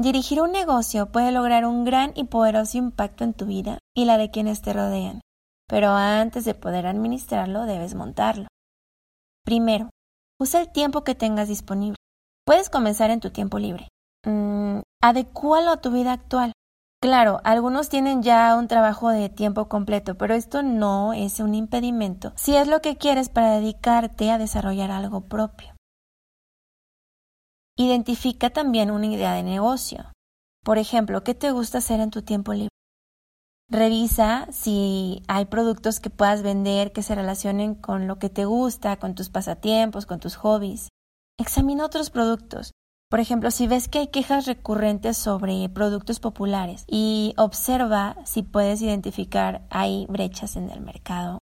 Dirigir un negocio puede lograr un gran y poderoso impacto en tu vida y la de quienes te rodean, pero antes de poder administrarlo debes montarlo. Primero, usa el tiempo que tengas disponible. Puedes comenzar en tu tiempo libre. Mm, adecúalo a tu vida actual. Claro, algunos tienen ya un trabajo de tiempo completo, pero esto no es un impedimento si es lo que quieres para dedicarte a desarrollar algo propio. Identifica también una idea de negocio. Por ejemplo, ¿qué te gusta hacer en tu tiempo libre? Revisa si hay productos que puedas vender que se relacionen con lo que te gusta, con tus pasatiempos, con tus hobbies. Examina otros productos. Por ejemplo, si ves que hay quejas recurrentes sobre productos populares y observa si puedes identificar hay brechas en el mercado.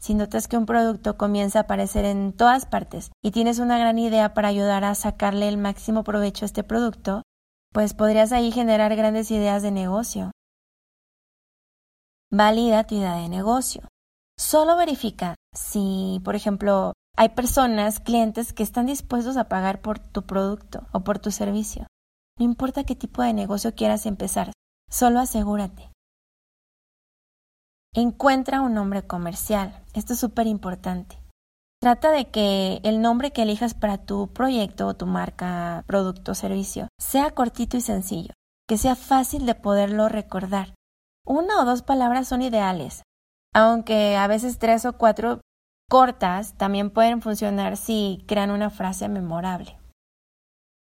Si notas que un producto comienza a aparecer en todas partes y tienes una gran idea para ayudar a sacarle el máximo provecho a este producto, pues podrías ahí generar grandes ideas de negocio. Valida tu idea de negocio. Solo verifica si, por ejemplo, hay personas, clientes que están dispuestos a pagar por tu producto o por tu servicio. No importa qué tipo de negocio quieras empezar, solo asegúrate. Encuentra un nombre comercial. Esto es súper importante. Trata de que el nombre que elijas para tu proyecto o tu marca, producto o servicio sea cortito y sencillo, que sea fácil de poderlo recordar. Una o dos palabras son ideales, aunque a veces tres o cuatro cortas también pueden funcionar si crean una frase memorable.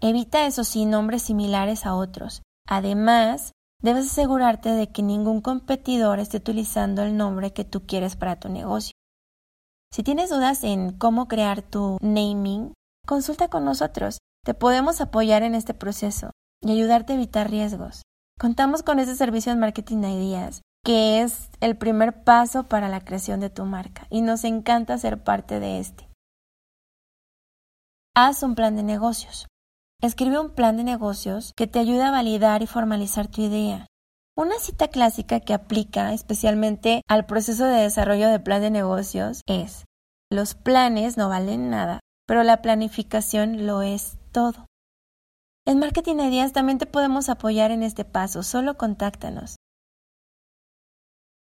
Evita eso sí nombres similares a otros. Además, debes asegurarte de que ningún competidor esté utilizando el nombre que tú quieres para tu negocio. Si tienes dudas en cómo crear tu naming, consulta con nosotros. Te podemos apoyar en este proceso y ayudarte a evitar riesgos. Contamos con ese servicio en Marketing Ideas, que es el primer paso para la creación de tu marca y nos encanta ser parte de este. Haz un plan de negocios. Escribe un plan de negocios que te ayude a validar y formalizar tu idea. Una cita clásica que aplica especialmente al proceso de desarrollo de plan de negocios es, los planes no valen nada, pero la planificación lo es todo. En Marketing Ideas también te podemos apoyar en este paso, solo contáctanos.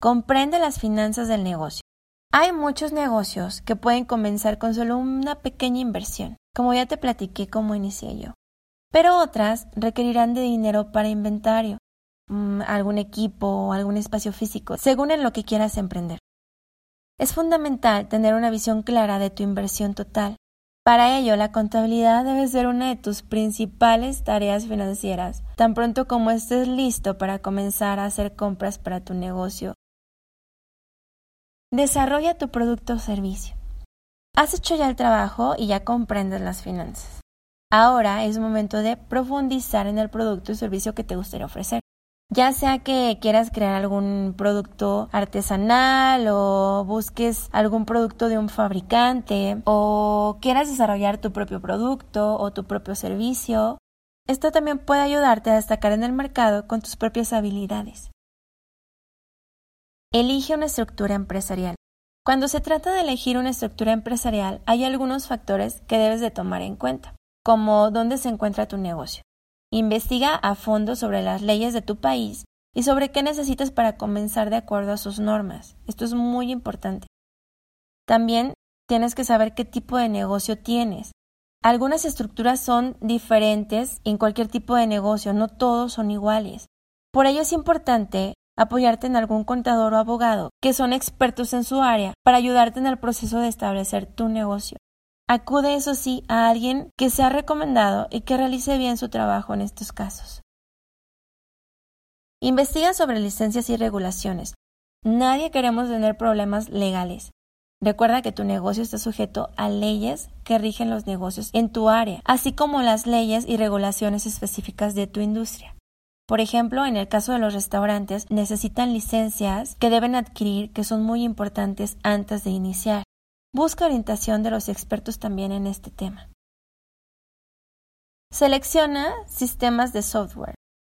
Comprende las finanzas del negocio. Hay muchos negocios que pueden comenzar con solo una pequeña inversión, como ya te platiqué cómo inicié yo. Pero otras requerirán de dinero para inventario, mm, algún equipo o algún espacio físico, según en lo que quieras emprender. Es fundamental tener una visión clara de tu inversión total. Para ello, la contabilidad debe ser una de tus principales tareas financieras, tan pronto como estés listo para comenzar a hacer compras para tu negocio Desarrolla tu producto o servicio. Has hecho ya el trabajo y ya comprendes las finanzas. Ahora es momento de profundizar en el producto y servicio que te gustaría ofrecer. Ya sea que quieras crear algún producto artesanal o busques algún producto de un fabricante o quieras desarrollar tu propio producto o tu propio servicio, esto también puede ayudarte a destacar en el mercado con tus propias habilidades. Elige una estructura empresarial. Cuando se trata de elegir una estructura empresarial, hay algunos factores que debes de tomar en cuenta, como dónde se encuentra tu negocio. Investiga a fondo sobre las leyes de tu país y sobre qué necesitas para comenzar de acuerdo a sus normas. Esto es muy importante. También tienes que saber qué tipo de negocio tienes. Algunas estructuras son diferentes en cualquier tipo de negocio, no todos son iguales. Por ello es importante apoyarte en algún contador o abogado que son expertos en su área para ayudarte en el proceso de establecer tu negocio. Acude, eso sí, a alguien que sea recomendado y que realice bien su trabajo en estos casos. Investiga sobre licencias y regulaciones. Nadie queremos tener problemas legales. Recuerda que tu negocio está sujeto a leyes que rigen los negocios en tu área, así como las leyes y regulaciones específicas de tu industria. Por ejemplo, en el caso de los restaurantes, necesitan licencias que deben adquirir que son muy importantes antes de iniciar. Busca orientación de los expertos también en este tema. Selecciona sistemas de software.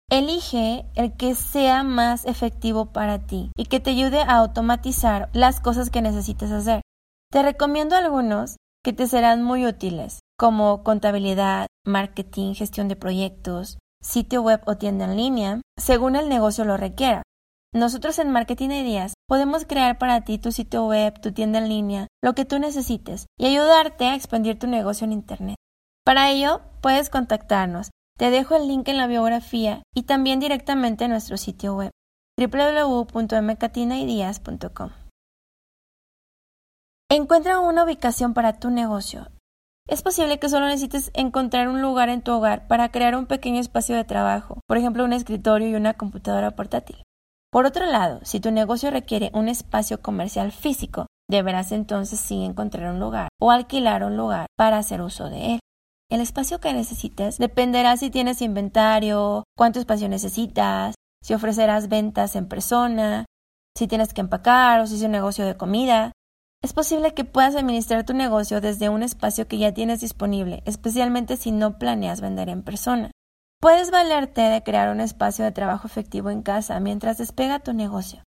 Elige el que sea más efectivo para ti y que te ayude a automatizar las cosas que necesites hacer. Te recomiendo algunos que te serán muy útiles, como contabilidad, marketing, gestión de proyectos, sitio web o tienda en línea, según el negocio lo requiera. Nosotros en Marketing Ideas podemos crear para ti tu sitio web, tu tienda en línea, lo que tú necesites y ayudarte a expandir tu negocio en Internet. Para ello, puedes contactarnos. Te dejo el link en la biografía y también directamente en nuestro sitio web www.mcatinaideas.com. Encuentra una ubicación para tu negocio es posible que solo necesites encontrar un lugar en tu hogar para crear un pequeño espacio de trabajo, por ejemplo un escritorio y una computadora portátil. Por otro lado, si tu negocio requiere un espacio comercial físico, deberás entonces sí encontrar un lugar o alquilar un lugar para hacer uso de él. El espacio que necesites dependerá si tienes inventario, cuánto espacio necesitas, si ofrecerás ventas en persona, si tienes que empacar o si es un negocio de comida. Es posible que puedas administrar tu negocio desde un espacio que ya tienes disponible, especialmente si no planeas vender en persona. Puedes valerte de crear un espacio de trabajo efectivo en casa mientras despega tu negocio.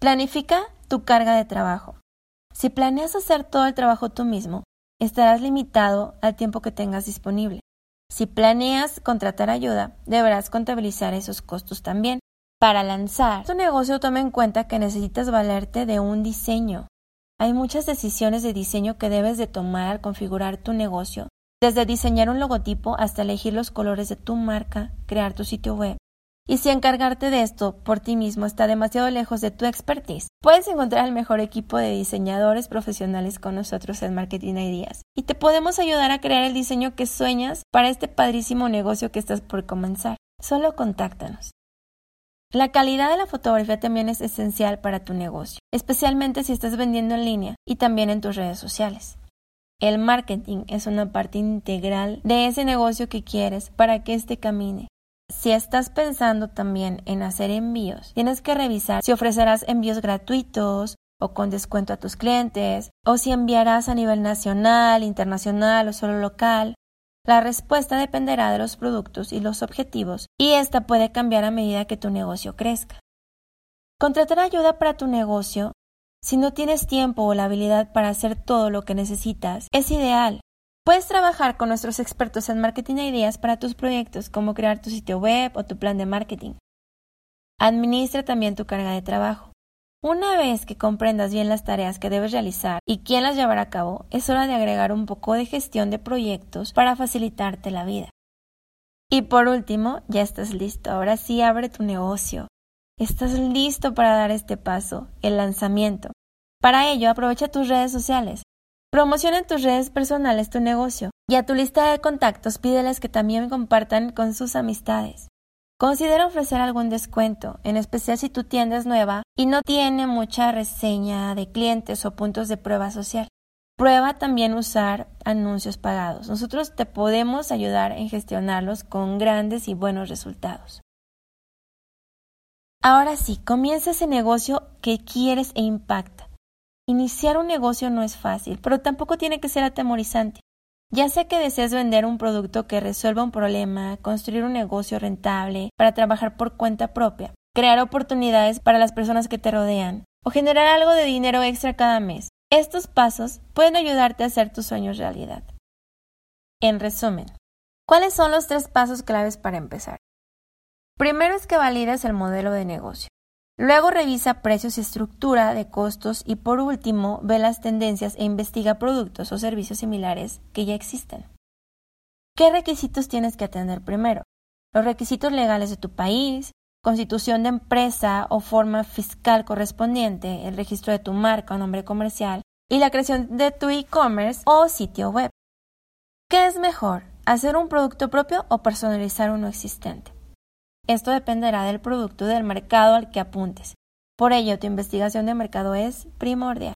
Planifica tu carga de trabajo. Si planeas hacer todo el trabajo tú mismo, estarás limitado al tiempo que tengas disponible. Si planeas contratar ayuda, deberás contabilizar esos costos también. Para lanzar tu negocio toma en cuenta que necesitas valerte de un diseño. Hay muchas decisiones de diseño que debes de tomar al configurar tu negocio, desde diseñar un logotipo hasta elegir los colores de tu marca, crear tu sitio web. Y si encargarte de esto por ti mismo está demasiado lejos de tu expertise, puedes encontrar el mejor equipo de diseñadores profesionales con nosotros en Marketing Ideas y te podemos ayudar a crear el diseño que sueñas para este padrísimo negocio que estás por comenzar. Solo contáctanos. La calidad de la fotografía también es esencial para tu negocio, especialmente si estás vendiendo en línea y también en tus redes sociales. El marketing es una parte integral de ese negocio que quieres para que éste camine. Si estás pensando también en hacer envíos, tienes que revisar si ofrecerás envíos gratuitos o con descuento a tus clientes, o si enviarás a nivel nacional, internacional o solo local, la respuesta dependerá de los productos y los objetivos, y esta puede cambiar a medida que tu negocio crezca. Contratar ayuda para tu negocio, si no tienes tiempo o la habilidad para hacer todo lo que necesitas, es ideal. Puedes trabajar con nuestros expertos en marketing e ideas para tus proyectos, como crear tu sitio web o tu plan de marketing. Administra también tu carga de trabajo. Una vez que comprendas bien las tareas que debes realizar y quién las llevará a cabo, es hora de agregar un poco de gestión de proyectos para facilitarte la vida. Y por último, ya estás listo. Ahora sí abre tu negocio. Estás listo para dar este paso, el lanzamiento. Para ello, aprovecha tus redes sociales. Promociona en tus redes personales tu negocio y a tu lista de contactos pídeles que también compartan con sus amistades. Considera ofrecer algún descuento, en especial si tu tienda es nueva y no tiene mucha reseña de clientes o puntos de prueba social. Prueba también usar anuncios pagados. Nosotros te podemos ayudar en gestionarlos con grandes y buenos resultados. Ahora sí, comienza ese negocio que quieres e impacta. Iniciar un negocio no es fácil, pero tampoco tiene que ser atemorizante. Ya sea que desees vender un producto que resuelva un problema, construir un negocio rentable, para trabajar por cuenta propia, crear oportunidades para las personas que te rodean o generar algo de dinero extra cada mes, estos pasos pueden ayudarte a hacer tus sueños realidad. En resumen, ¿cuáles son los tres pasos claves para empezar? Primero es que valides el modelo de negocio. Luego revisa precios y estructura de costos y por último ve las tendencias e investiga productos o servicios similares que ya existen. ¿Qué requisitos tienes que atender primero? Los requisitos legales de tu país, constitución de empresa o forma fiscal correspondiente, el registro de tu marca o nombre comercial y la creación de tu e-commerce o sitio web. ¿Qué es mejor, hacer un producto propio o personalizar uno existente? Esto dependerá del producto y del mercado al que apuntes. Por ello, tu investigación de mercado es primordial.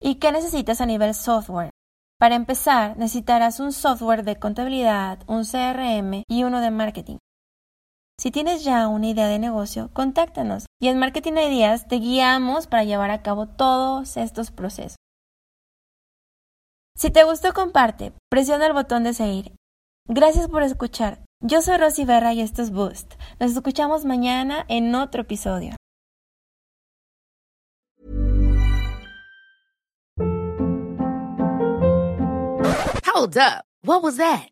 ¿Y qué necesitas a nivel software? Para empezar, necesitarás un software de contabilidad, un CRM y uno de marketing. Si tienes ya una idea de negocio, contáctanos y en Marketing Ideas te guiamos para llevar a cabo todos estos procesos. Si te gustó, comparte, presiona el botón de seguir. Gracias por escuchar. Yo soy Rosy Berra y esto es Boost. Nos escuchamos mañana en otro episodio. Hold up. What was that?